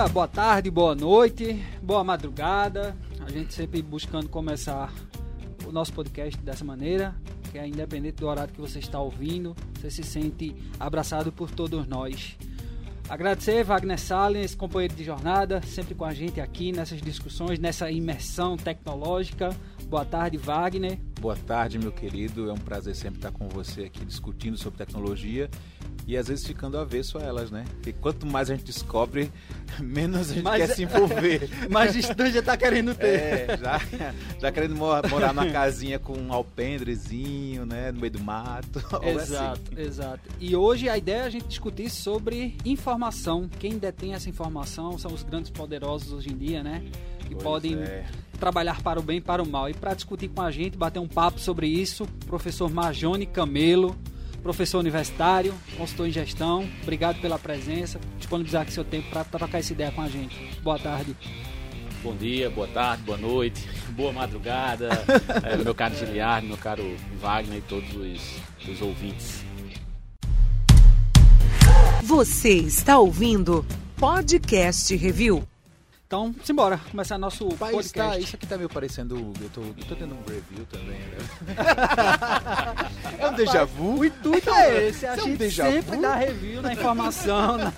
dia, boa tarde, boa noite, boa madrugada. A gente sempre buscando começar o nosso podcast dessa maneira, que é independente do horário que você está ouvindo, você se sente abraçado por todos nós. Agradecer Wagner Salles, companheiro de jornada, sempre com a gente aqui nessas discussões, nessa imersão tecnológica. Boa tarde, Wagner. Boa tarde, meu querido. É um prazer sempre estar com você aqui discutindo sobre tecnologia e às vezes ficando avesso a elas, né? Porque quanto mais a gente descobre, menos a gente quer se envolver. mais distante já tá querendo ter. É, já, já querendo morar numa casinha com um alpendrezinho, né? No meio do mato. Exato, assim. exato. E hoje a ideia é a gente discutir sobre informação. Quem detém essa informação são os grandes poderosos hoje em dia, né? Que pois podem é. trabalhar para o bem e para o mal. E para discutir com a gente, bater um papo sobre isso, professor Majone Camelo professor universitário, consultor em gestão. Obrigado pela presença, disponibilizar aqui seu tempo para trocar essa ideia com a gente. Boa tarde. Bom dia, boa tarde, boa noite, boa madrugada, é, meu caro Giliardo, meu caro Wagner e todos os, os ouvintes. Você está ouvindo Podcast Review. Então, simbora, começar nosso Pai, podcast. Tá, isso aqui tá meio parecendo. Eu tô, eu tô tendo um review também, né? é um déjà vu? O intuito é esse, a é gente um sempre vu? dá review na informação na,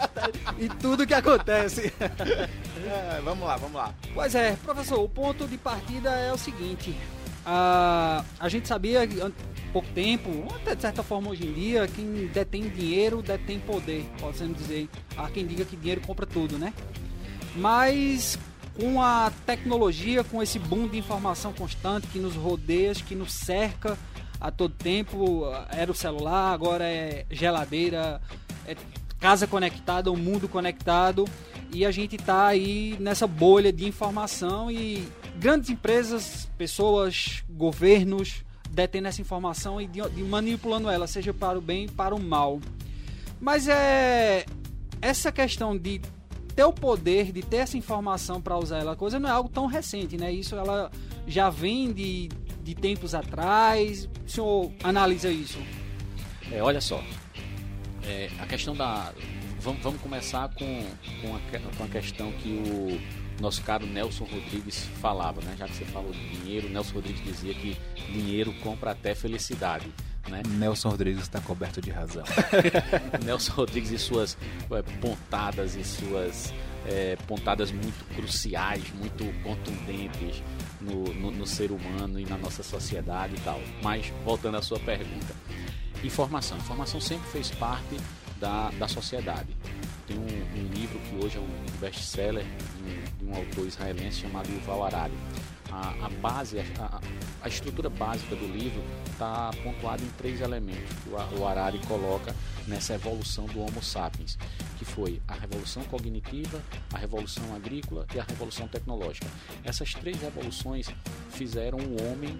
e tudo que acontece. É, vamos lá, vamos lá. Pois é, professor, o ponto de partida é o seguinte. A, a gente sabia há pouco tempo, até de certa forma hoje em dia, quem detém dinheiro detém poder, podemos dizer. Há quem diga que dinheiro compra tudo, né? Mas com a tecnologia, com esse boom de informação constante que nos rodeia, que nos cerca a todo tempo, era o celular, agora é geladeira, é casa conectada, o mundo conectado, e a gente está aí nessa bolha de informação e grandes empresas, pessoas, governos detendo essa informação e de, de manipulando ela, seja para o bem, para o mal. Mas é essa questão de ter o poder de ter essa informação para usar ela, coisa não é algo tão recente, né? Isso ela já vem de, de tempos atrás. O senhor analisa isso? É, olha só, é, a questão da. Vamos, vamos começar com, com, a, com a questão que o nosso caro Nelson Rodrigues falava, né? Já que você falou de dinheiro, Nelson Rodrigues dizia que dinheiro compra até felicidade. Né? Nelson Rodrigues está coberto de razão. Nelson Rodrigues e suas é, pontadas e suas é, pontadas muito cruciais, muito contundentes no, no, no, ser humano e na nossa sociedade e tal. Mas voltando à sua pergunta, informação. Informação sempre fez parte da, da sociedade. Tem um, um livro que hoje é um best-seller de um, de um autor israelense chamado Yuval Harari a, a base, a, a, estrutura básica do livro está pontuada em três elementos que o Harari coloca nessa evolução do Homo sapiens, que foi a revolução cognitiva, a revolução agrícola e a revolução tecnológica. Essas três revoluções fizeram o homem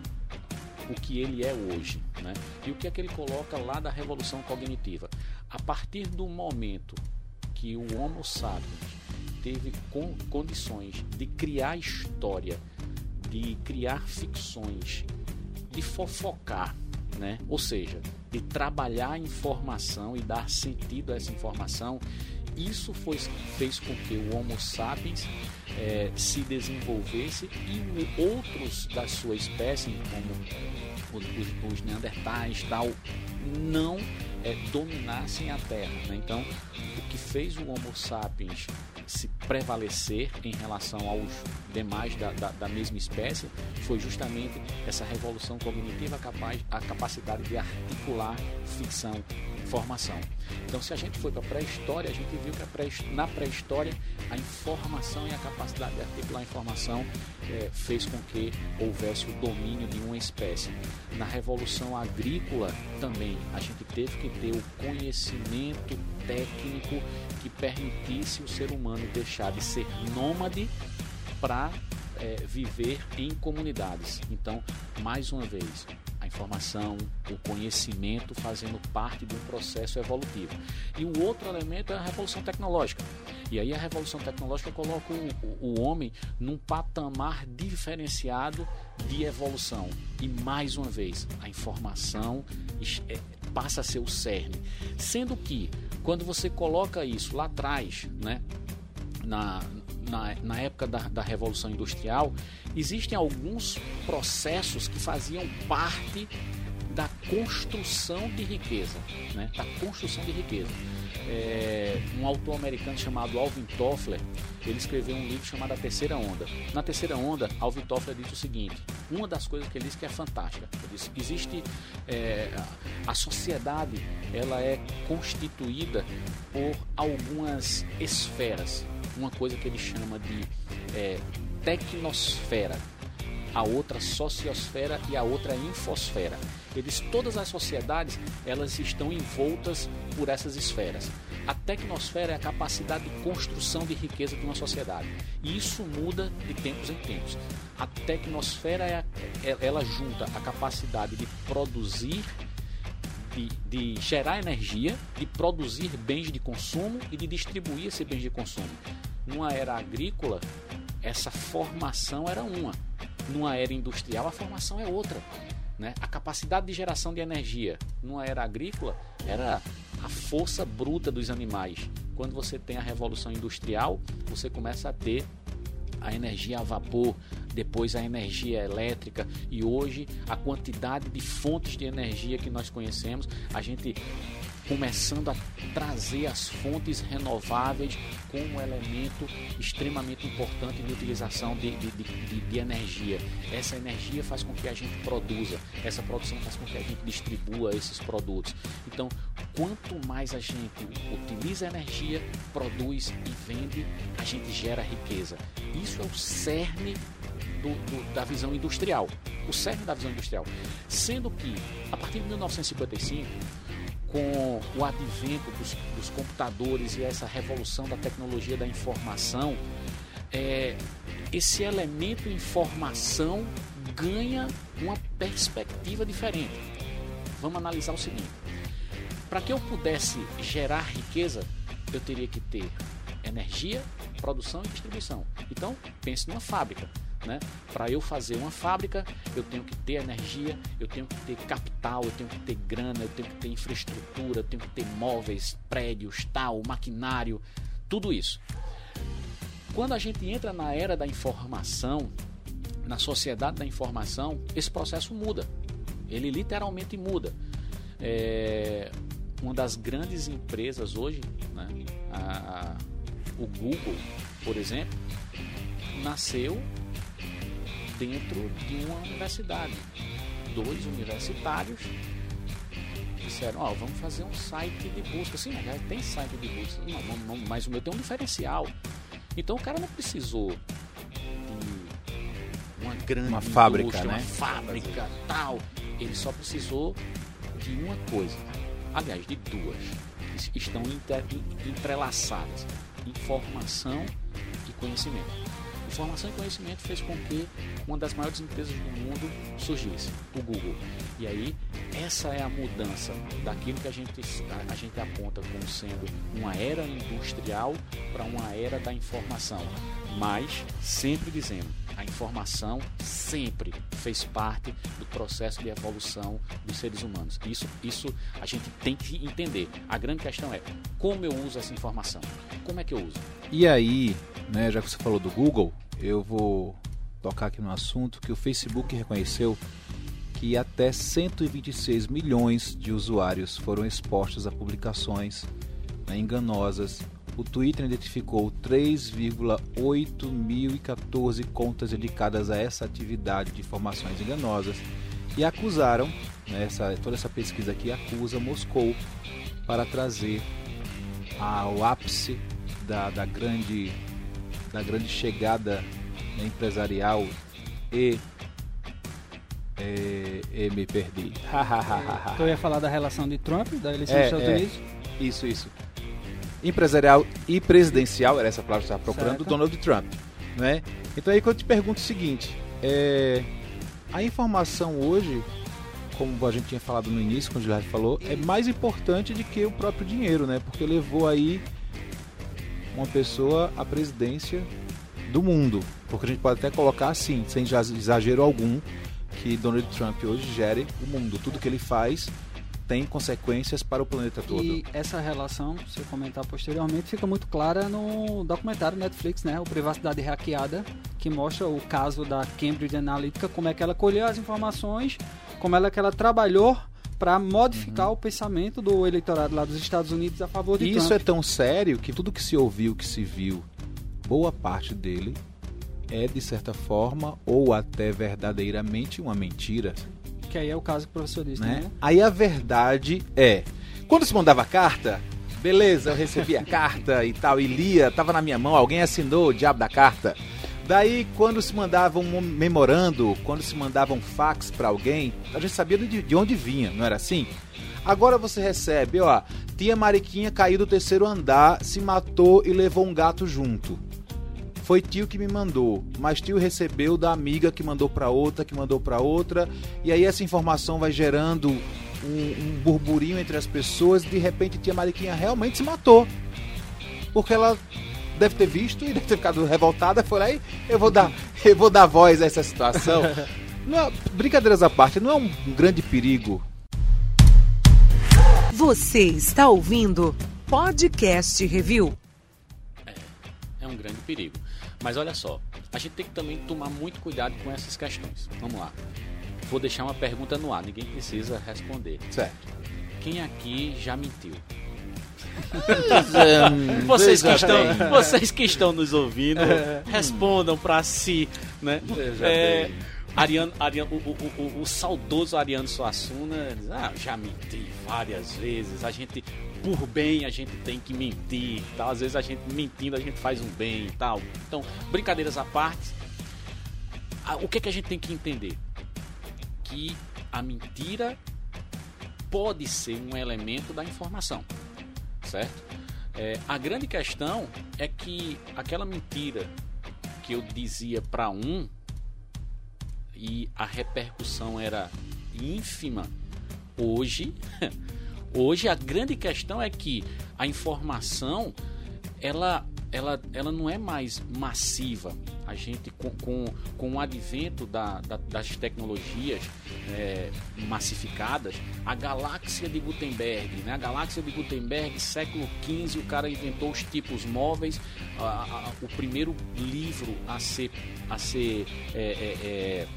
o que ele é hoje. Né? E o que é que ele coloca lá da revolução cognitiva? A partir do momento que o Homo sapiens teve condições de criar história de criar ficções, de fofocar, né? Ou seja, de trabalhar a informação e dar sentido a essa informação. Isso foi, fez com que o Homo sapiens é, se desenvolvesse e outros da sua espécie, como os, os neandertais tal, não é, dominassem a Terra. Né? Então, o que fez o Homo sapiens se prevalecer em relação aos demais da, da, da, mesma espécie foi justamente essa revolução cognitiva capaz, a capacidade de articular ficção, informação. Então, se a gente for para a pré-história, a gente viu que pré na pré-história a informação e a capacidade de articular a informação é, fez com que houvesse o domínio de uma espécie. Na revolução agrícola também a gente teve que ter o conhecimento técnico que permitisse o ser humano deixar de ser nômade para é, viver em comunidades. Então, mais uma vez, informação, o conhecimento fazendo parte de um processo evolutivo. E o outro elemento é a revolução tecnológica. E aí a revolução tecnológica coloca o, o, homem num patamar diferenciado de evolução. E mais uma vez, a informação é, passa a ser o cerne. Sendo que, quando você coloca isso lá atrás, né, na, na, na época da, da Revolução Industrial, existem alguns processos que faziam parte da construção de riqueza, né? da construção de riqueza. É, um autor americano chamado Alvin Toffler, ele escreveu um livro chamado A Terceira Onda. Na Terceira Onda, Alvin Toffler diz o seguinte: uma das coisas que ele diz que é fantástica, ele diz que existe é, a sociedade, ela é constituída por algumas esferas, uma coisa que ele chama de é, tecnosfera, a outra sociosfera e a outra infosfera. Eles, todas as sociedades, elas estão envoltas por essas esferas. A tecnosfera é a capacidade de construção de riqueza de uma sociedade. E isso muda de tempos em tempos. A tecnosfera é a, é, ela junta a capacidade de produzir, de, de gerar energia, de produzir bens de consumo e de distribuir esses bens de consumo. Numa era agrícola, essa formação era uma. Numa era industrial, a formação é outra. Né? A capacidade de geração de energia numa era agrícola era a força bruta dos animais. Quando você tem a revolução industrial, você começa a ter a energia a vapor, depois a energia elétrica e hoje a quantidade de fontes de energia que nós conhecemos, a gente começando a trazer as fontes renováveis como um elemento extremamente importante de utilização de, de, de, de, energia. Essa energia faz com que a gente produza, essa produção faz com que a gente distribua esses produtos. Então, quanto mais a gente utiliza energia, produz e vende, a gente gera riqueza. Isso é o cerne do, do, da visão industrial. O cerne da visão industrial. Sendo que, a partir de 1955, com o advento dos, dos computadores e essa revolução da tecnologia da informação, é, esse elemento informação ganha uma perspectiva diferente. Vamos analisar o seguinte: para que eu pudesse gerar riqueza, eu teria que ter energia, produção e distribuição. Então, pense numa fábrica. Né? Para eu fazer uma fábrica, eu tenho que ter energia, eu tenho que ter capital, eu tenho que ter grana, eu tenho que ter infraestrutura, eu tenho que ter móveis, prédios, tal, maquinário, tudo isso. Quando a gente entra na era da informação, na sociedade da informação, esse processo muda. Ele literalmente muda. É, uma das grandes empresas hoje, né, a, o Google, por exemplo, nasceu dentro de uma universidade. Dois universitários disseram, ó, oh, vamos fazer um site de busca. Sim, já tem site de busca. Não, não, não, mas o meu tem um diferencial. Então o cara não precisou de uma grande uma fábrica, né? uma fábrica, tal. Ele só precisou de uma coisa. Aliás, de duas. Que estão entrelaçadas: informação e conhecimento. Informação e conhecimento fez com que uma das maiores empresas do mundo surgisse, o Google. E aí, essa é a mudança daquilo que a gente, a, a gente aponta como sendo uma era industrial para uma era da informação. Mas, sempre dizendo, a informação sempre fez parte do processo de evolução dos seres humanos. Isso, isso a gente tem que entender. A grande questão é como eu uso essa informação. Como é que eu uso? E aí, né, já que você falou do Google, eu vou tocar aqui no assunto que o Facebook reconheceu que até 126 milhões de usuários foram expostos a publicações né, enganosas. O Twitter identificou 3,8.014 contas dedicadas a essa atividade de informações enganosas e acusaram, né, essa, toda essa pesquisa aqui acusa Moscou para trazer ao ápice da, da grande da grande chegada né, empresarial e, e, e me perdi. eu ia falar da relação de Trump, da eleição é, dos Estados é, Unidos. Isso, isso. Empresarial e presidencial, era essa palavra que eu estava procurando, do Donald Trump. Né? Então aí quando eu te pergunto o seguinte, é, a informação hoje, como a gente tinha falado no início, quando o Gilberto falou, é mais importante do que o próprio dinheiro, né? Porque levou aí uma pessoa à presidência do mundo. Porque a gente pode até colocar assim, sem exagero algum, que Donald Trump hoje gere o mundo. Tudo que ele faz tem consequências para o planeta todo. E essa relação, se eu comentar posteriormente, fica muito clara no documentário Netflix, né? O Privacidade Hackeada, que mostra o caso da Cambridge Analytica, como é que ela colheu as informações, como é que ela trabalhou para modificar uhum. o pensamento do eleitorado lá dos Estados Unidos a favor de e Trump. Isso é tão sério que tudo que se ouviu, que se viu, boa parte dele é de certa forma ou até verdadeiramente uma mentira. Que aí é o caso que o professor disse, né? né? Aí a verdade é, quando se mandava carta, beleza, eu recebi a carta e tal, e lia, tava na minha mão, alguém assinou o diabo da carta. Daí, quando se mandava um memorando, quando se mandava um fax para alguém, a gente sabia de, de onde vinha, não era assim? Agora você recebe, ó, tia Mariquinha caiu do terceiro andar, se matou e levou um gato junto. Foi tio que me mandou, mas tio recebeu da amiga que mandou para outra, que mandou para outra, e aí essa informação vai gerando um, um burburinho entre as pessoas. De repente, tia Mariquinha realmente se matou, porque ela deve ter visto e deve ter ficado revoltada, foi lá e eu vou dar, eu vou dar voz a essa situação. Não, é, brincadeiras à parte, não é um grande perigo. Você está ouvindo Podcast Review. É, é um grande perigo. Mas olha só, a gente tem que também tomar muito cuidado com essas questões. Vamos lá. Vou deixar uma pergunta no ar, ninguém precisa responder. Certo. Quem aqui já mentiu? Vocês, que estão, vocês que estão nos ouvindo, respondam para si, né? É, Ariano, Ariano, o, o, o, o, saudoso Ariano Suassuna diz, ah, já menti várias vezes, a gente, por bem, a gente tem que mentir, tal. às vezes a gente mentindo, a gente faz um bem e tal. Então, brincadeiras à parte, o que, é que a gente tem que entender? Que a mentira pode ser um elemento da informação certo? É, a grande questão é que aquela mentira que eu dizia para um e a repercussão era ínfima, hoje, hoje a grande questão é que a informação ela, ela, ela não é mais massiva, a gente com, com, com o advento da, da, das tecnologias é, massificadas, a galáxia de Gutenberg, né? a galáxia de Gutenberg, século XV, o cara inventou os tipos móveis, a, a, o primeiro livro a ser, a ser é, é, é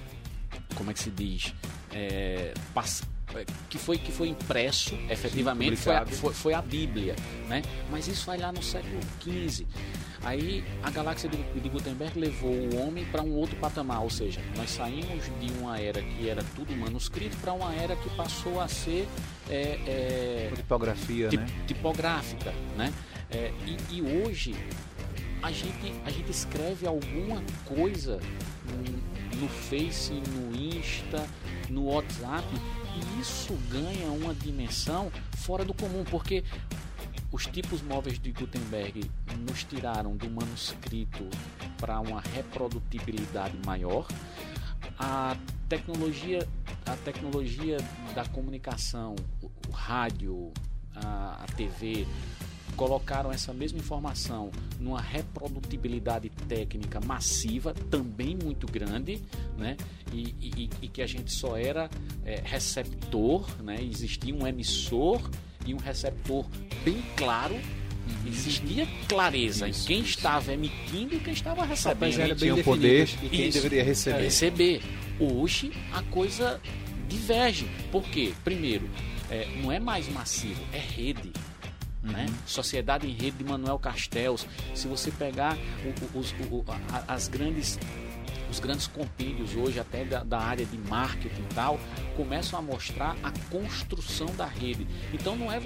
como é que se diz? É, que foi, que foi impresso, efetivamente, foi a, foi, foi a Bíblia, né? Mas isso foi lá no século XV. Aí a galáxia de, de Gutenberg levou o homem para um outro patamar, ou seja, nós saímos de uma era que era tudo manuscrito para uma era que passou a ser é, é, tipografia, tip, né? tipográfica, né? É, e, e, hoje a gente, a gente escreve alguma coisa no, no Face, no Insta, no WhatsApp e isso ganha uma dimensão fora do comum, porque os tipos móveis de Gutenberg nos tiraram do manuscrito para uma reprodutibilidade maior. A tecnologia, a tecnologia da comunicação, o, rádio, a, a TV, colocaram essa mesma informação numa reprodutibilidade técnica massiva, também muito grande, né? E, e, e que a gente só era é, receptor, né? existia um emissor e um receptor bem claro existia clareza isso, em quem isso. estava emitindo e quem estava recebendo. Era bem tinha o poder e quem isso. deveria receber. Receber. Hoje a coisa diverge. Por quê? Primeiro, é, não é mais massivo, é rede. Né? Uhum. Sociedade em Rede de Manuel Castells. Se você pegar o, os, o, as grandes os grandes compêndios hoje, até da, da, área de marketing e tal, começam a mostrar a construção da rede. Então não é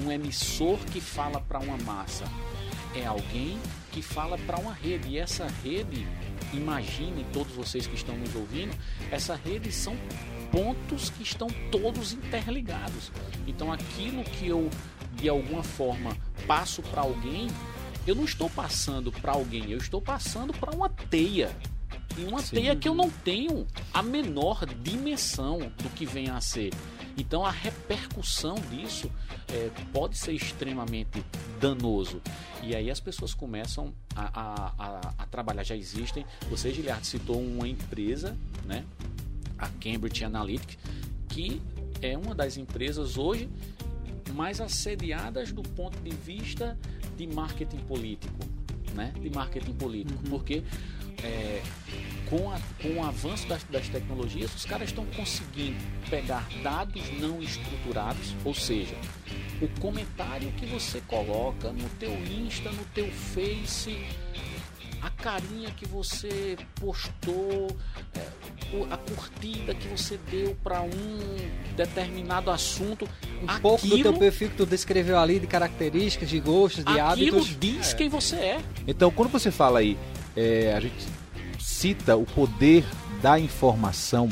um emissor que fala para uma massa, é alguém que fala para uma rede. E essa rede, imagine todos vocês que estão nos ouvindo, essa rede são pontos que estão todos interligados. Então aquilo que eu de alguma forma passo para alguém, eu não estou passando para alguém, eu estou passando para uma teia em uma Sim. teia que eu não tenho a menor dimensão do que vem a ser. Então a repercussão disso é, pode ser extremamente danoso. E aí as pessoas começam a, a, a, a trabalhar. Já existem. Você, Giliard, citou uma empresa, né? A Cambridge Analytica, que é uma das empresas hoje mais assediadas do ponto de vista de marketing político, né? De marketing político, uhum. porque é, com, a, com o avanço das, das tecnologias, os caras estão conseguindo pegar dados não estruturados, ou seja, o comentário que você coloca no teu Insta, no teu Face, a carinha que você postou, é, a curtida que você deu para um determinado assunto. Um aquilo, pouco do teu perfil que tu descreveu ali, de características, de gostos, de aquilo hábitos. diz é. quem você é. Então, quando você fala aí, é, a gente cita o poder da informação,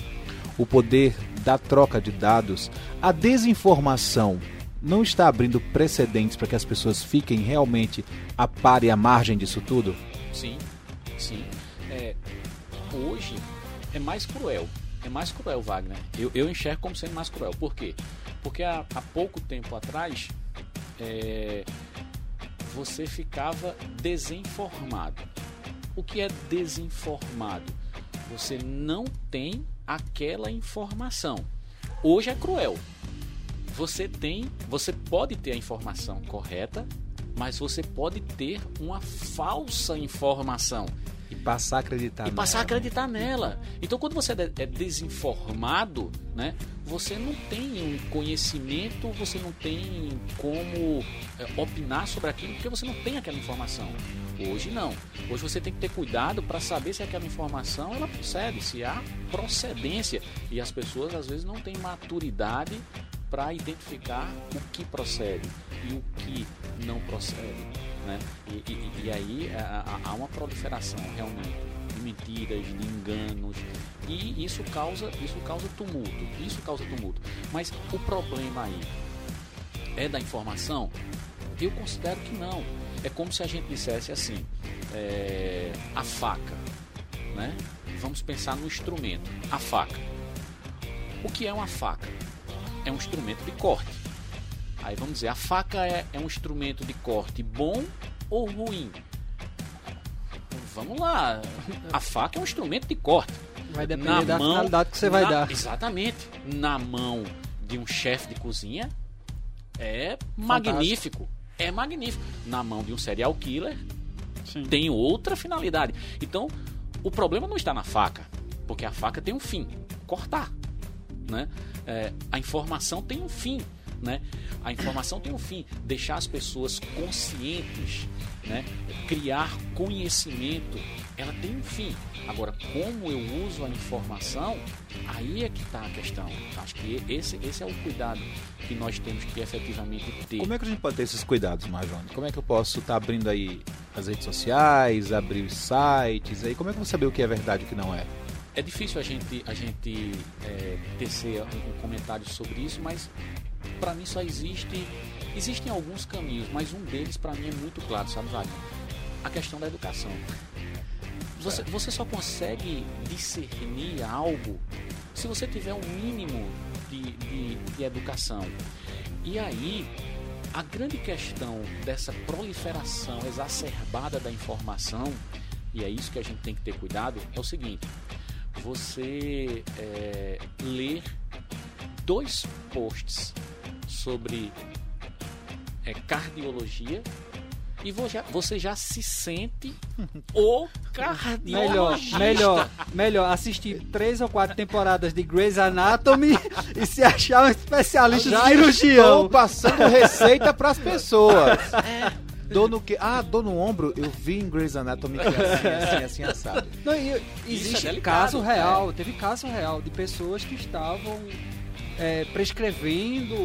o poder da troca de dados, a desinformação não está abrindo precedentes para que as pessoas fiquem realmente a par e à margem disso tudo? Sim, sim. É, hoje é mais cruel. É mais cruel, Wagner. Eu, eu enxergo como sendo mais cruel. Por quê? Porque há, há pouco tempo atrás é, você ficava desinformado. O que é desinformado? Você não tem aquela informação. Hoje é cruel. Você tem, você pode ter a informação correta, mas você pode ter uma falsa informação. E passar a acreditar e nela. passar a acreditar nela. Então, quando você é, desinformado, né, você não tem um conhecimento, você não tem como é, opinar sobre aquilo, porque você não tem aquela informação. Hoje não. Hoje você tem que ter cuidado para saber se aquela informação ela procede, se há procedência. E as pessoas às vezes não têm maturidade para identificar o que procede e o que não procede. Né? E, e, e aí há uma proliferação realmente de mentiras, de enganos e isso causa, isso causa tumulto, isso causa tumulto. Mas o problema aí é da informação? Eu considero que não. É como se a gente dissesse assim, é, a faca, né? Vamos pensar no instrumento, a faca. O que é uma faca? é um instrumento de corte. Aí vamos dizer, a faca é, é um instrumento de corte bom ou ruim? Vamos lá, a faca é um instrumento de corte. Vai depender na da mão, finalidade que você vai na, dar. Exatamente. Na mão de um chefe de cozinha é Fantástico. magnífico. É magnífico. Na mão de um serial killer Sim. tem outra finalidade. Então, o problema não está na faca, porque a faca tem um fim, cortar, né? é, a informação tem um fim. Né? A informação tem um fim, deixar as pessoas conscientes, né? criar conhecimento, ela tem um fim. Agora, como eu uso a informação, aí é que está a questão. Acho que esse, esse é o cuidado que nós temos que efetivamente ter. Como é que a gente pode ter esses cuidados, Marjone? Como é que eu posso estar tá abrindo aí as redes sociais, abrir os sites, aí como é que eu vou saber o que é verdade e o que não é? É difícil a gente, a gente é, tecer um, um comentário sobre isso, mas para mim só existe. Existem alguns caminhos, mas um deles para mim é muito claro, sabe, Wagner? A questão da educação. Você, você só consegue discernir algo se você tiver um mínimo de, de, de educação. E aí, a grande questão dessa proliferação exacerbada da informação, e é isso que a gente tem que ter cuidado, é o seguinte: você é, ler dois posts sobre é, cardiologia e você já se sente o cardiologista. Melhor, melhor, melhor assistir três ou quatro temporadas de Grey's Anatomy e se achar um especialista já de cirurgião. Estou passando receita para as pessoas. É. Dor no que? Ah, dor no ombro. Eu vi em Grey's Anatomy que é assim, assim, assim, assado. Não, e, existe é caso real, é. teve caso real de pessoas que estavam é, prescrevendo,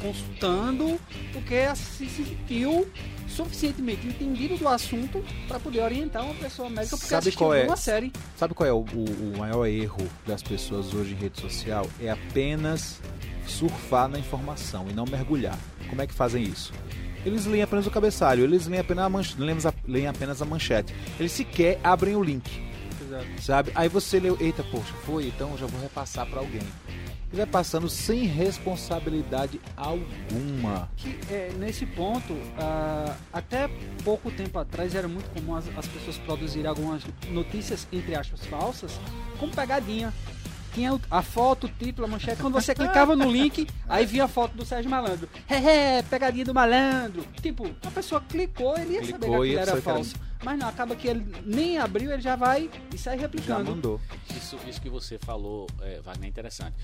consultando, porque se sentiu suficientemente entendido do assunto para poder orientar uma pessoa médica porque sabe qual é, uma série. Sabe qual é o, o, o maior erro das pessoas hoje em rede social? É apenas surfar na informação e não mergulhar. Como é que fazem isso? eles leem apenas o cabeçalho, eles leem apenas a, manch... leem apenas a manchete. Eles sequer abrem o link. Exato. Sabe? Aí você leu, eita, poxa, foi, então já vou repassar para alguém. E vai passando sem responsabilidade alguma. Que é, nesse ponto, uh, até pouco tempo atrás era muito comum as, as pessoas produzirem algumas notícias, entre aspas, falsas, com pegadinha tinha a foto, o título, a manchete. Quando você clicava no link, aí via a foto do Sérgio Malandro. É, pegadinha do malandro. Tipo, a pessoa clicou, ele ia Clicou, saber que aquilo era que era- falso. Mas não, acaba que ele nem abriu, ele já vai e sai Já replicando. mandou. Isso, isso que você falou, é, Wagner, é interessante.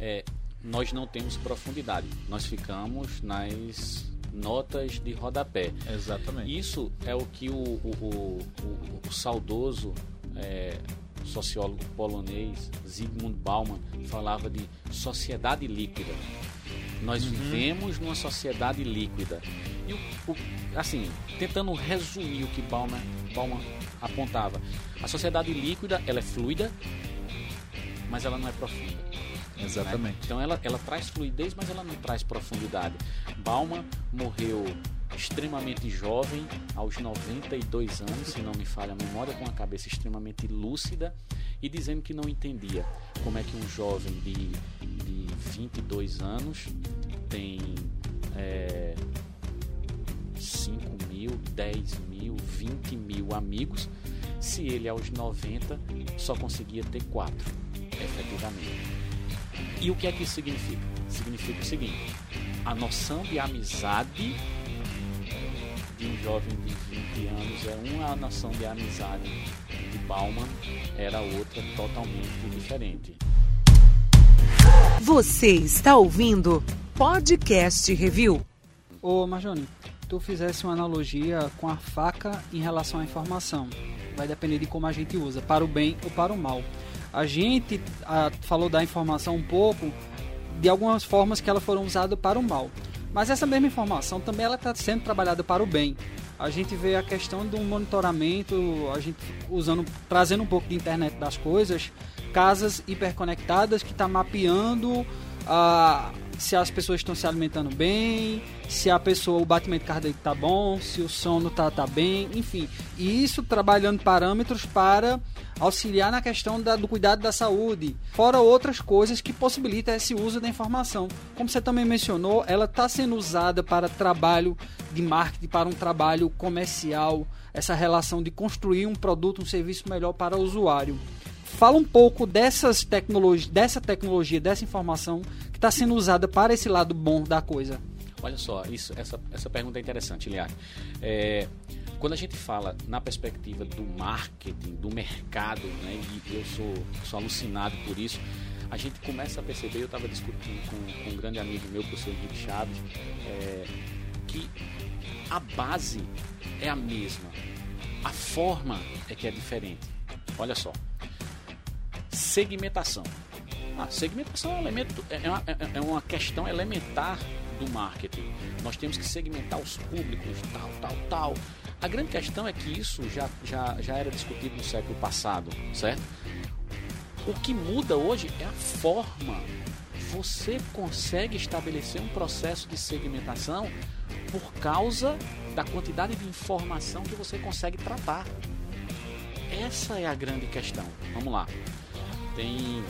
É, nós não temos profundidade. Nós ficamos nas notas de rodapé. Exatamente. Isso é o que o, o, o- o- o saudoso é, sociólogo polonês Zygmunt Bauman falava de sociedade líquida. Nós vivemos numa sociedade líquida. E o, o- assim, tentando resumir o que Bauman, Bauman apontava, a sociedade líquida ela é fluida, mas ela não é profunda. né? Exatamente. Então ela, ela traz fluidez, mas ela não traz profundidade. Bauman morreu extremamente jovem, aos 92 anos, se não me falha a memória, com a cabeça extremamente lúcida e dizendo que não entendia como é que um jovem de, de 22 anos tem é, 5 mil, 10 mil, 20 mil amigos, se ele aos 90 só conseguia ter 4, efetivamente. E o que é que isso significa? Significa o seguinte: a noção de amizade de um jovem de 20 anos é uma, a noção de amizade de Bauman era outra totalmente diferente. Você está ouvindo Podcast Review. Ô, Marjone, tu fizesse uma analogia com a faca em relação à informação. Vai depender de como a gente usa, para o bem ou para o mal. A gente ah, falou da informação um pouco de algumas formas que elas foram usadas para o mal. Mas essa mesma informação também ela está sendo trabalhada para o bem. A gente vê a questão do monitoramento, a gente usando, trazendo um pouco de internet das coisas, casas hiperconectadas que está mapeando ah, se as pessoas estão se alimentando bem, se a pessoa, o batimento cardíaco tá bom, se o sono tá, tá bem, enfim. E isso trabalhando parâmetros para auxiliar na questão da- do cuidado da saúde, fora outras coisas que possibilitam esse uso da informação. Como você também mencionou, ela está sendo usada para trabalho de marketing, para um trabalho comercial, essa relação de construir um produto, um serviço melhor para o usuário. Fala um pouco dessas tecnologias, dessa tecnologia, dessa informação está sendo usada para esse lado bom da coisa. Olha só, isso, essa, essa pergunta é interessante, Liane. É, quando a gente fala na perspectiva do marketing, do mercado, né, e eu sou, sou alucinado por isso, a gente começa a perceber, eu estava discutindo com, com um grande amigo meu, o professor Henrique Chaves, é, que a base é a mesma, a forma é que é diferente. Olha só, segmentação. A segmentação é, um elemento, é, uma, é- é uma questão elementar do marketing. Nós temos que segmentar os públicos, tal, tal, tal. A grande questão é que isso já, já, já era discutido no século passado, certo? O que muda hoje é a forma. Você consegue estabelecer um processo de segmentação por causa da quantidade de informação que você consegue tratar. Essa é a grande questão. Vamos lá. Tem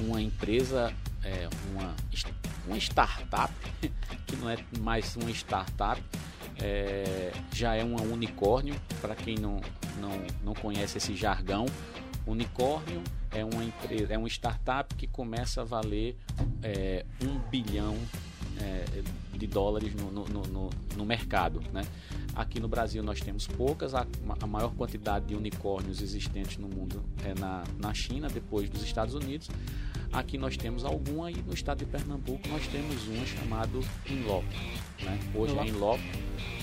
uma empresa, é, uma, uma startup, que não é mais uma startup, é, já é uma unicórnio, para quem não, não, não conhece esse jargão. Unicórnio é uma empresa, é uma startup que começa a valer é, um bilhão é, de dólares no, no, no- no- mercado. Né? Aqui no Brasil nós temos poucas, a, a maior quantidade de unicórnios existentes no mundo é na, na China, depois dos Estados Unidos. Aqui nós temos alguma e no estado de Pernambuco nós temos uma chamada Inloco. Né? Hoje é Inloco,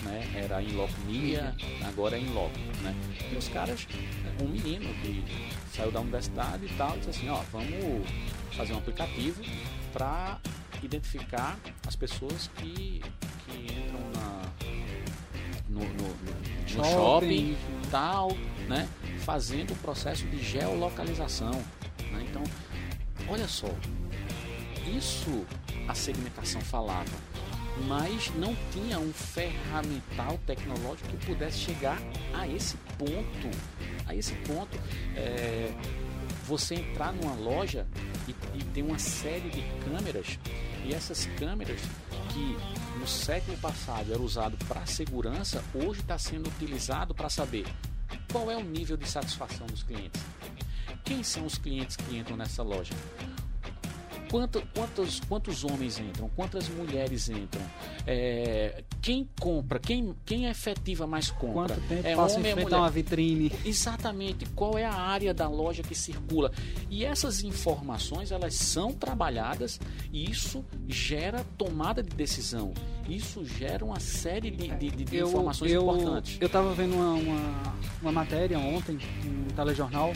né? era Inloco Media, agora é Inloco. Né? E os caras, um menino que saiu da universidade e tal, disse assim, ó, vamos fazer um aplicativo para identificar as pessoas que, que entram na, no, no, no- Shopping. shopping tal, né? Fazendo o processo de geolocalização. né? Então, olha só, isso a segmentação falava, mas não tinha um ferramental tecnológico que pudesse chegar a esse ponto. A esse ponto, é, você entrar numa loja e, e ter uma série de câmeras e essas câmeras que no século passado era usado para segurança, hoje está sendo utilizado para saber qual é o nível de satisfação dos clientes. Quem são os clientes que entram nessa loja? Quanto, quantos, quantos homens entram? Quantas mulheres entram? É, quem compra? Quem, quem é efetiva mais compra? Quanto tempo é passa homem a uma vitrine? Exatamente, qual é a área da loja que circula. E essas informações, elas são trabalhadas e isso gera tomada de decisão. Isso gera uma série de, de- de- de informações eu, importantes. Eu estava vendo uma, uma, uma matéria ontem no telejornal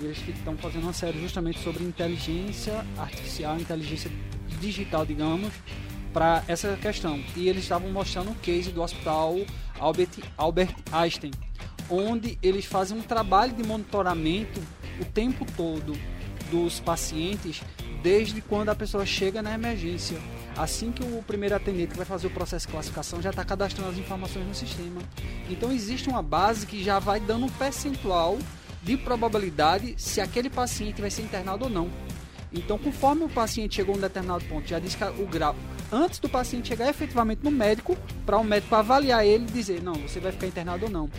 eles estão fazendo uma série justamente sobre inteligência artificial, inteligência digital, digamos, para essa questão. E eles estavam mostrando um case do hospital Albert, Albert Einstein, onde eles fazem um trabalho de monitoramento o tempo todo dos pacientes desde quando a pessoa chega na emergência. Assim que o primeiro atendente vai fazer o processo de classificação já está cadastrando as informações no sistema. Então existe uma base que já vai dando um percentual de probabilidade se aquele paciente vai ser internado ou não. Então, conforme o paciente chegou a um determinado ponto, já diz o grau, antes do paciente chegar efetivamente no médico, para o médico avaliar ele e dizer, não, você vai ficar internado ou não.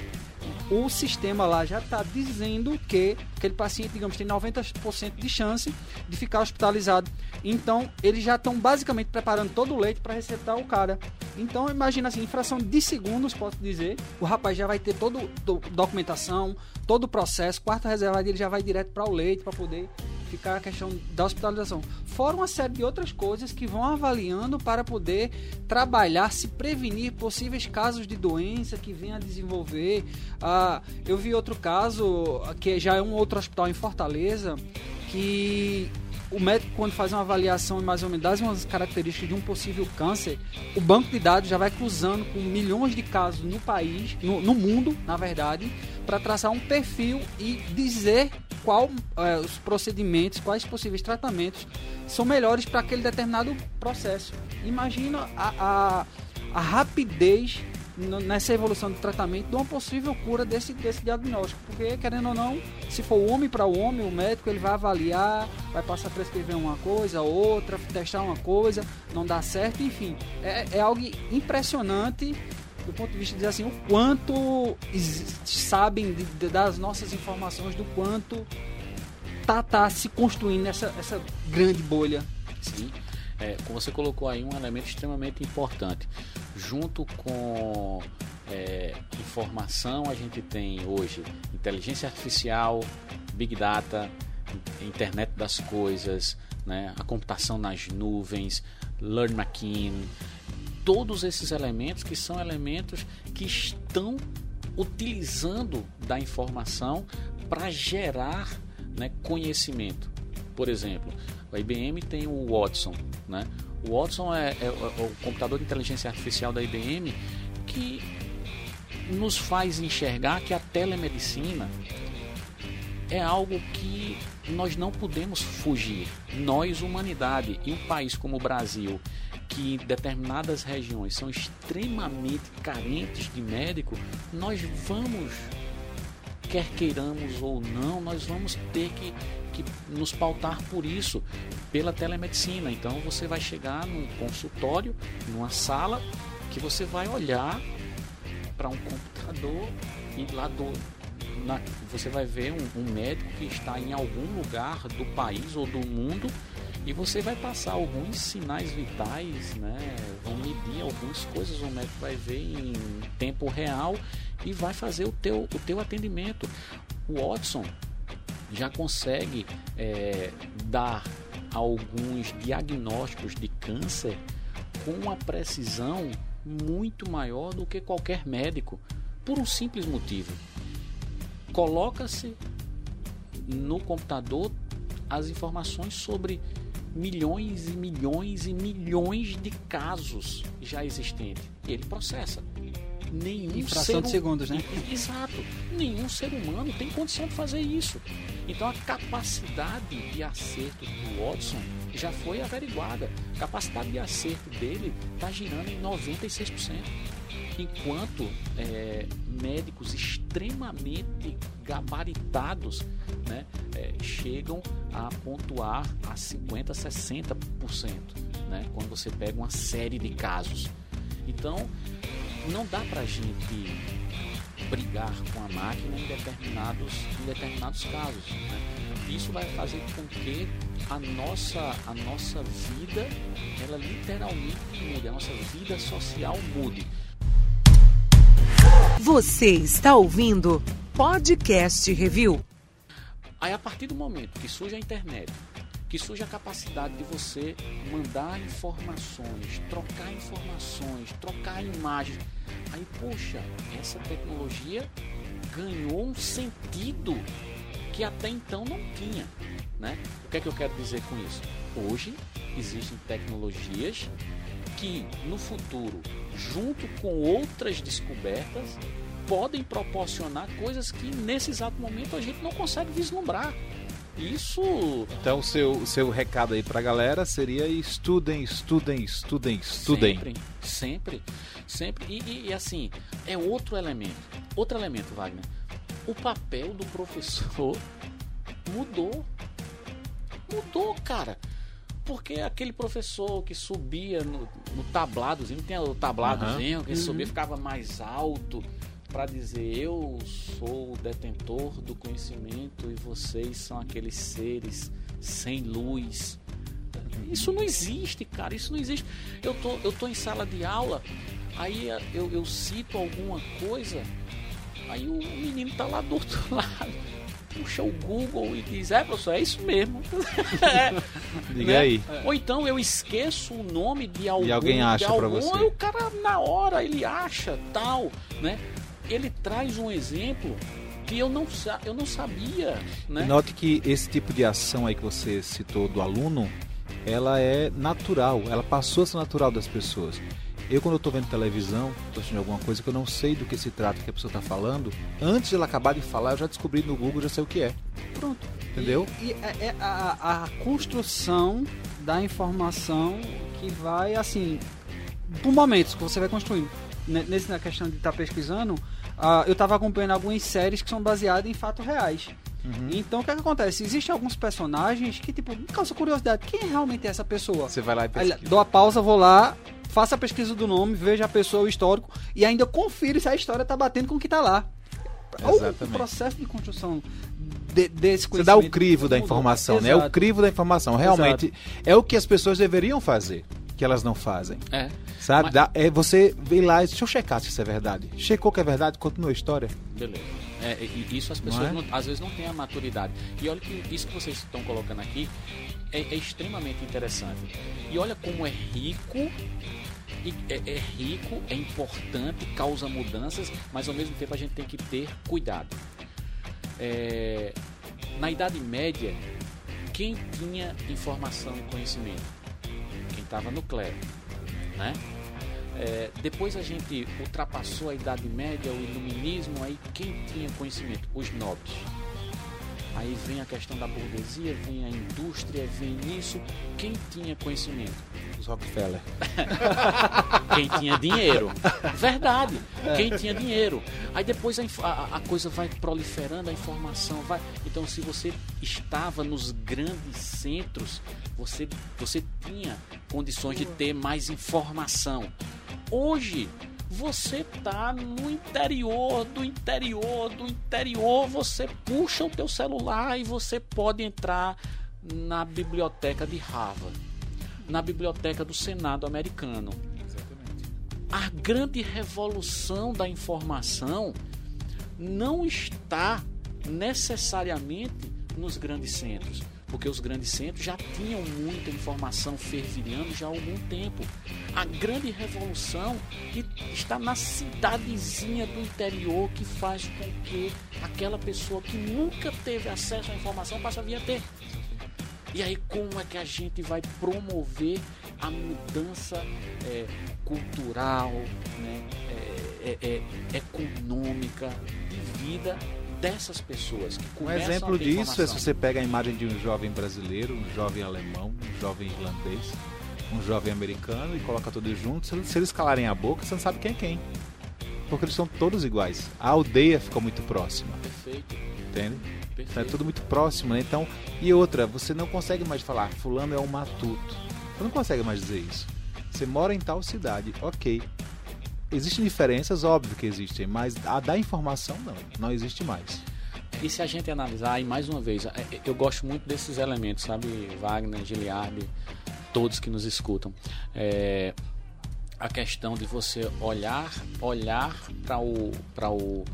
O sistema lá já está dizendo que aquele paciente, digamos, tem 90% de chance de ficar hospitalizado. Então, eles já estão basicamente preparando todo o leite para receptar o cara. Então, imagina assim, em fração de segundos, posso dizer, o rapaz já vai ter toda documentação, todo o processo, quarto reservado, ele já vai direto para o leite para poder ficar a questão da hospitalização. Fora uma série de outras coisas que vão avaliando para poder trabalhar, se prevenir possíveis casos de doença que venha a desenvolver. Ah, eu vi outro caso, que já é um outro hospital em Fortaleza, que o médico, quando faz uma avaliação mais ou menos das umas características de um possível câncer, o banco de dados já vai cruzando com milhões de casos no país, no, no mundo, na verdade, para traçar um perfil e dizer qual eh, os procedimentos, quais possíveis tratamentos são melhores para aquele determinado processo. Imagina a, a, a rapidez nessa evolução do tratamento de uma possível cura desse, desse diagnóstico. Porque, querendo ou não, se for homem para homem, o médico ele vai avaliar, vai passar a prescrever uma coisa, outra, testar uma coisa, não dá certo, enfim. É, é algo impressionante do ponto de vista de dizer assim, o quanto sabem de- de- das nossas informações, do quanto tá, tá se construindo essa, essa grande bolha. Sim. É, você colocou aí, um elemento extremamente importante. Junto com é, informação, a gente tem hoje inteligência artificial, big data, in- internet das coisas, né, a computação nas nuvens, learn machine, todos esses elementos que são elementos que estão utilizando da informação para gerar né, conhecimento. Por exemplo, a IBM tem o Watson. Né? O Watson é, é o- o computador de inteligência artificial da IBM que nos faz enxergar que a telemedicina é algo que nós não podemos fugir. Nós, humanidade, e um país como o Brasil, que em determinadas regiões são extremamente carentes de médico, nós vamos, quer queiramos ou não, nós vamos ter que, que nos pautar por isso, pela telemedicina. Então você vai chegar num consultório, numa sala, que você vai olhar para um computador e lá do, na- você vai ver um, um médico que está em algum lugar do país ou do mundo e você vai passar alguns sinais vitais, né? Vão medir algumas coisas, o médico vai ver em tempo real e vai fazer o teu, o teu atendimento. O Watson já consegue é, dar alguns diagnósticos de câncer com uma precisão muito maior do que qualquer médico, por um simples motivo. Coloca-se no computador as informações sobre milhões e milhões e milhões de casos já existentes. E ele processa. Nenhum Em fração ser de segundos, né? Exato. Nenhum ser humano tem condição de fazer isso. Então a capacidade de acerto do Watson já foi averiguada. A capacidade de acerto dele está girando em 96%. Enquanto é, médicos extremamente gabaritados né, é, chegam a pontuar a 50%, 60%, né, quando você pega uma série de casos. Então, não dá para a gente brigar com a máquina em determinados, em determinados casos. né? isso vai fazer com que a nossa, a nossa vida, ela literalmente mude, a nossa vida social mude. Você está ouvindo Podcast Review. Aí a partir do momento que surge a internet, que surge a capacidade de você mandar informações, trocar informações, trocar imagens, aí poxa, essa tecnologia ganhou um sentido que até então não tinha. Né? O que é que eu quero dizer com isso? Hoje existem tecnologias que no futuro, junto com outras descobertas, podem proporcionar coisas que nesse exato momento a gente não consegue vislumbrar. Isso. Então, seu, seu recado aí pra galera seria estudem, estudem, estudem, estudem. Sempre, sempre, sempre. E, e, e assim, é outro elemento. Outro elemento, Wagner. O papel do professor mudou. Mudou, cara. Porque aquele professor que subia no, no tabladozinho, tem o tabladozinho, que Uhum. subia ficava mais alto para dizer eu sou o detentor do conhecimento e vocês são aqueles seres sem luz. Isso não existe, cara. Isso não existe. Eu tô, eu tô em sala de aula, aí eu, eu cito alguma coisa, aí o menino tá lá do outro lado. Puxa o Google e diz, é professor, é isso mesmo. É, Diga né? aí. Ou então eu esqueço o nome de algum. alguém acha de pra algum, você. o cara na hora ele acha tal, né? Ele traz um exemplo que eu não, eu não sabia, né? E note que esse tipo de ação aí que você citou do aluno, ela é natural, ela passou a ser natural das pessoas. Eu, quando eu tô vendo televisão, tô assistindo alguma coisa que eu não sei do que se trata, que a pessoa tá falando, antes de ela acabar de falar, eu já descobri no Google, já sei o que é. Pronto. Entendeu? E, e é, é a, a construção da informação que vai, assim, por momentos que você vai construindo. Ne- Nesse, na questão de estar pesquisando, ah, eu estava acompanhando algumas séries que são baseadas em fatos reais. Uhum. Então, o que, é que acontece? Existem alguns personagens que, tipo, me causa curiosidade. Quem realmente é essa pessoa? Você vai lá e Aí, pesquisa. dou a pausa, vou lá, faço a pesquisa do nome, vejo a pessoa, o histórico, e ainda confiro se a história tá batendo com o que tá lá. O Exatamente. processo de construção de- desse Você dá o crivo da informação, né? O Exato. crivo da informação. Realmente é o que as pessoas deveriam fazer, que elas não fazem. É. Sabe? Mas- Dá- é você vem lá e deixa eu checar se isso é verdade. Checou que é verdade, continua a história. Beleza. É, isso as pessoas Não é? não- às vezes não têm a maturidade. E olha que isso que vocês estão colocando aqui é, é extremamente interessante. E olha como é rico, é, é rico, é importante, causa mudanças, mas ao mesmo tempo a gente tem que ter cuidado. É, na Idade Média, quem tinha informação e conhecimento? Estava no clero, né? É, depois a gente ultrapassou a Idade Média, o Iluminismo, aí quem tinha conhecimento? Os nobres. Aí vem a questão da burguesia, vem a indústria, vem isso. Quem tinha conhecimento? Os Rockefeller. Quem tinha dinheiro. Verdade. Quem tinha dinheiro. Aí depois a, a- a coisa vai proliferando, a informação vai. Então, se você estava nos grandes centros, você, você tinha condições de ter mais informação. Hoje, você tá no interior do interior do interior, você puxa o teu celular e você pode entrar na biblioteca de Harvard, na biblioteca do Senado americano. A grande revolução da informação não está necessariamente nos grandes centros, porque os grandes centros já tinham muita informação fervilhando já há algum tempo. A grande revolução que está na cidadezinha do interior que faz com que aquela pessoa que nunca teve acesso à informação passe a vir a ter. E aí como é que a gente vai promover a mudança é, cultural, né, é, é, é, econômica, de vida dessas pessoas que Um exemplo disso é se você pega a imagem de um jovem brasileiro, um jovem alemão, um jovem irlandês, um jovem americano e coloca todos juntos. Se- eles calarem a boca, você não sabe quem é quem. Porque eles são todos iguais. A aldeia ficou muito próxima, Perfeito, entende? perfeito. É tudo muito próximo, né? Então, e outra, você não consegue mais falar, fulano é um matuto. Você não consegue mais dizer isso. Você mora em tal cidade, ok. Existem diferenças, óbvio que existem, mas a da informação não, não existe mais. E se a gente analisar, e mais uma vez, é, é, eu gosto muito desses elementos, sabe, Wagner, Giliardi, todos que nos escutam. É, a questão de você olhar, olhar para o, o,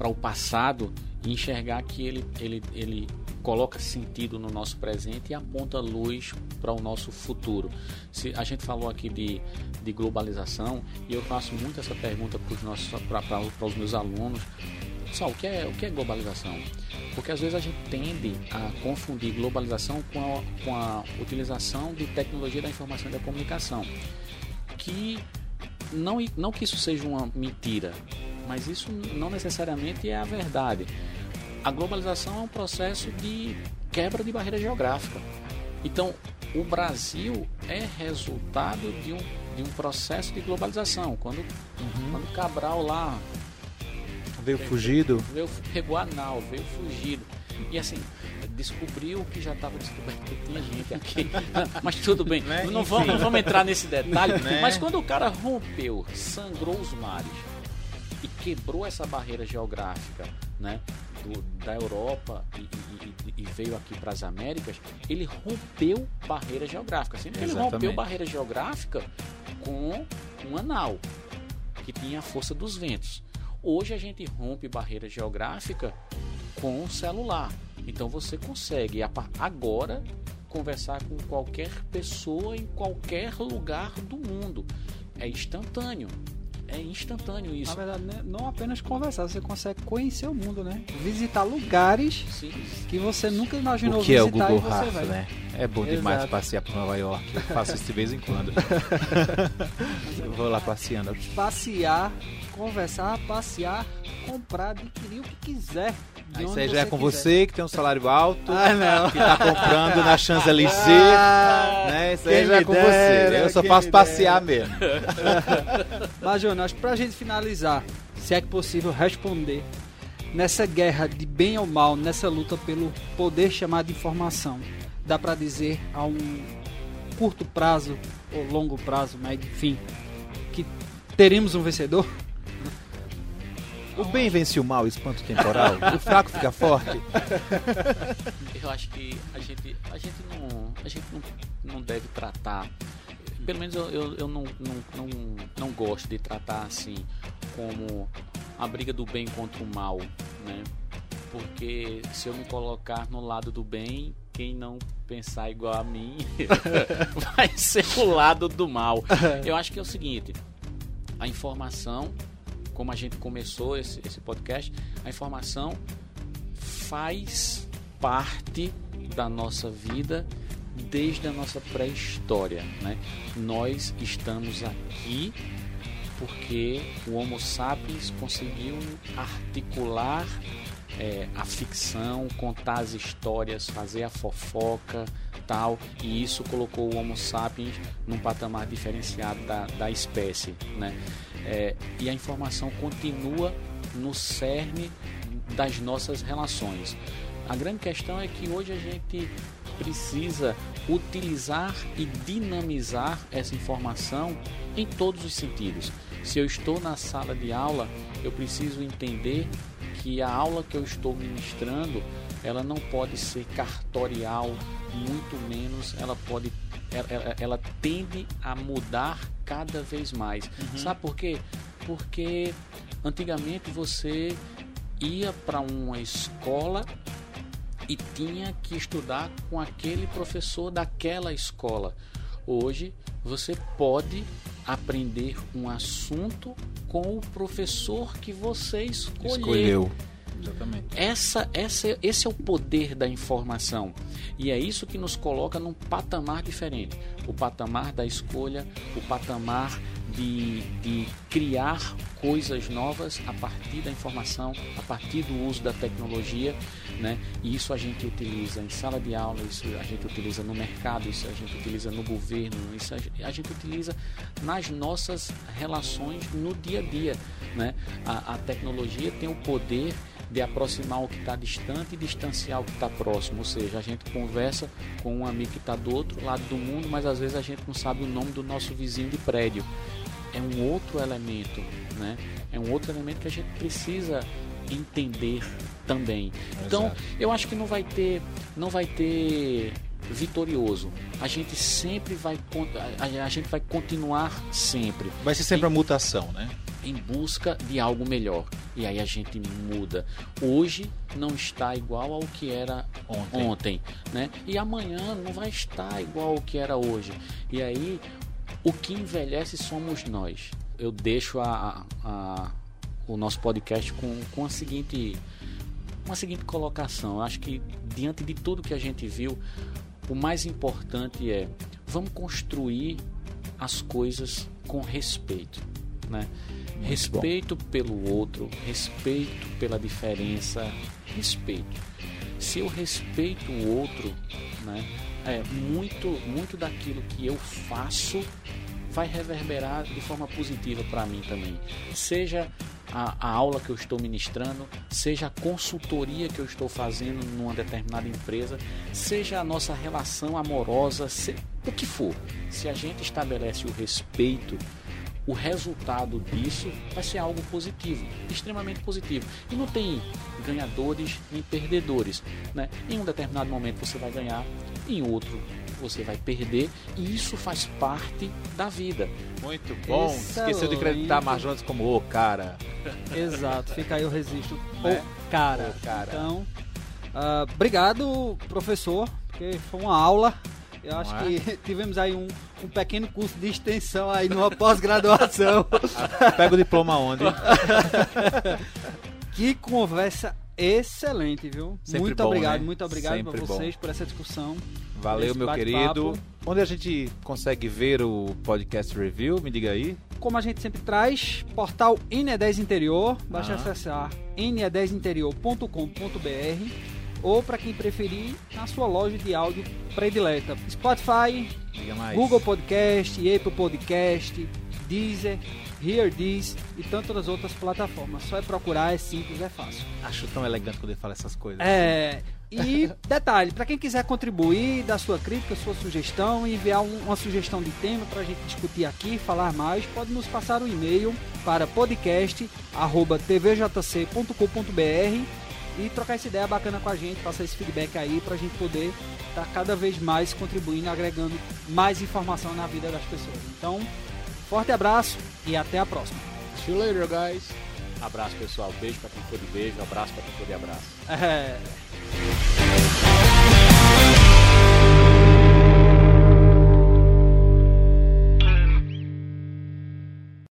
o passado e enxergar que ele, ele, ele coloca sentido no nosso presente e aponta luz para o nosso futuro. Se a gente falou aqui de, de globalização e eu faço muito essa pergunta para os meus alunos. Pessoal, o que, é, o que é globalização? Porque às vezes a gente tende a confundir globalização com a, com a utilização de tecnologia da informação e da comunicação. Que não, não que isso seja uma mentira, mas isso não necessariamente é a verdade. A globalização é um processo de quebra de barreira geográfica. Então, o Brasil é resultado de um, de um processo de globalização. Quando, uhum. quando Cabral lá veio fugido, veio, pegou a nau, veio fugido. E assim, descobriu que já estava descoberto que tinha gente aqui. mas tudo bem, né? não, vamos, não vamos entrar nesse detalhe. Né? Mas quando o cara rompeu, sangrou os mares quebrou essa barreira geográfica, né? Do, da Europa e, e, e veio aqui para as Américas, ele rompeu barreira geográfica. Sempre ele rompeu barreira geográfica com um anal que tinha a força dos ventos. Hoje a gente rompe barreira geográfica com o celular. Então você consegue agora conversar com qualquer pessoa em qualquer lugar do mundo. É instantâneo. É instantâneo isso. Na verdade, né? não apenas conversar, você consegue conhecer o mundo, né? Visitar lugares Sim. que você nunca imaginou o que visitar. É o Google Earth, né? É bom Exato. demais passear por Nova York. Eu faço isso de vez em quando. Vou lá passeando. Passear, conversar, passear, comprar, adquirir o que quiser. Aí isso aí já é com quiser. você que tem um salário alto, ah, que tá comprando na Champs-Élysées, ah, né? Isso aí já é com dera, você. Eu só faço passear mesmo. Mas, Jonas, pra gente finalizar, se é que possível responder, nessa guerra de bem ou mal, nessa luta pelo poder chamado informação, dá para dizer a um curto prazo ou longo prazo, mas enfim, que teremos um vencedor? O bem vence o mal, espanto temporal. o fraco fica forte. Eu acho que a gente, a gente, não, a gente não, não deve tratar. Pelo menos eu, eu, eu não, não, não, não gosto de tratar assim como a briga do bem contra o mal, né? Porque se eu me colocar no lado do bem, quem não pensar igual a mim vai ser o lado do mal. Eu acho que é o seguinte: a informação como a gente começou esse, esse podcast, a informação faz parte da nossa vida desde a nossa pré-história. Né? Nós estamos aqui porque o Homo sapiens conseguiu articular é, a ficção, contar as histórias, fazer a fofoca, tal, e isso colocou o Homo sapiens num patamar diferenciado da, da espécie. Né? É, e a informação continua no cerne das nossas relações. A grande questão é que hoje a gente precisa utilizar e dinamizar essa informação em todos os sentidos. Se eu estou na sala de aula, eu preciso entender que a aula que eu estou ministrando, ela não pode ser cartorial, muito menos ela pode ela, ela, tende a mudar cada vez mais. Uhum. Sabe por quê? Porque antigamente você ia para uma escola e tinha que estudar com aquele professor daquela escola. Hoje você pode aprender um assunto com o professor que você escolheu. escolheu. Exatamente. Essa, essa, esse é o poder da informação. E é isso que nos coloca num patamar diferente. O patamar da escolha, o patamar de, de criar coisas novas a partir da informação, a partir do uso da tecnologia. Né? E isso a gente utiliza em sala de aula, isso a gente utiliza no mercado, isso a gente utiliza no governo, isso a gente utiliza nas nossas relações no dia a dia. Né? A, a tecnologia tem o poder de aproximar o que está distante e distanciar o que está próximo. Ou seja, a gente conversa com um amigo que está do outro lado do mundo, mas às vezes a gente não sabe o nome do nosso vizinho de prédio. É um outro elemento, né? É um outro elemento que a gente precisa entender também. Então, eu acho que não vai ter, não vai ter vitorioso. A gente sempre vai a, a gente vai continuar sempre. Vai ser sempre em, a mutação, né? Em busca de algo melhor. E aí a gente muda. Hoje não está igual ao que era ontem, ontem né? E amanhã não vai estar igual ao que era hoje. E aí o que envelhece somos nós. Eu deixo a, a, o nosso podcast com, com a seguinte uma seguinte colocação. Acho que diante de tudo que a gente viu, o mais importante é vamos construir as coisas com respeito, né? Muito respeito bom. pelo outro, respeito pela diferença, respeito. Se eu respeito o outro, né? É muito, muito daquilo que eu faço vai reverberar de forma positiva para mim também. Seja a, a, aula que eu estou ministrando, seja a consultoria que eu estou fazendo numa determinada empresa, seja a nossa relação amorosa, se, o que for. Se a gente estabelece o respeito, o resultado disso vai ser algo positivo, extremamente positivo. E não tem ganhadores nem perdedores. Né? Em um determinado momento você vai ganhar, em outro você vai perder e isso faz parte da vida. Muito bom. Excelente. Esqueceu de acreditar Marjones como o cara. Exato. Fica aí o registro. É? O cara. O cara. Então, uh, obrigado, professor, porque foi uma aula. Eu acho é? que tivemos aí um, um pequeno curso de extensão aí numa pós-graduação. Pega o diploma onde? que conversa excelente, viu? Sempre muito bom, obrigado, né? muito obrigado para vocês bom. por essa discussão. Valeu, meu querido. Onde a gente consegue ver o podcast review? Me diga aí. Como a gente sempre traz, portal NE10 Interior, basta ah. acessar ne10interior.com.br ou para quem preferir, na sua loja de áudio predileta. Spotify, Google Podcast, Apple Podcast, Deezer, Hear This e tantas outras plataformas. Só é procurar, é simples, é fácil. Acho tão elegante quando ele fala essas coisas. É. E detalhe, para quem quiser contribuir, dar sua crítica, sua sugestão enviar um, uma sugestão de tema para a gente discutir aqui, falar mais, pode nos passar um e-mail para podcast@tvjc.com.br e trocar essa ideia bacana com a gente, passar esse feedback aí para a gente poder estar tá cada vez mais contribuindo, agregando mais informação na vida das pessoas. Então, forte abraço e até a próxima. See you later, guys. Abraço, pessoal. Beijo para quem for de beijo, abraço para quem for de abraço. É.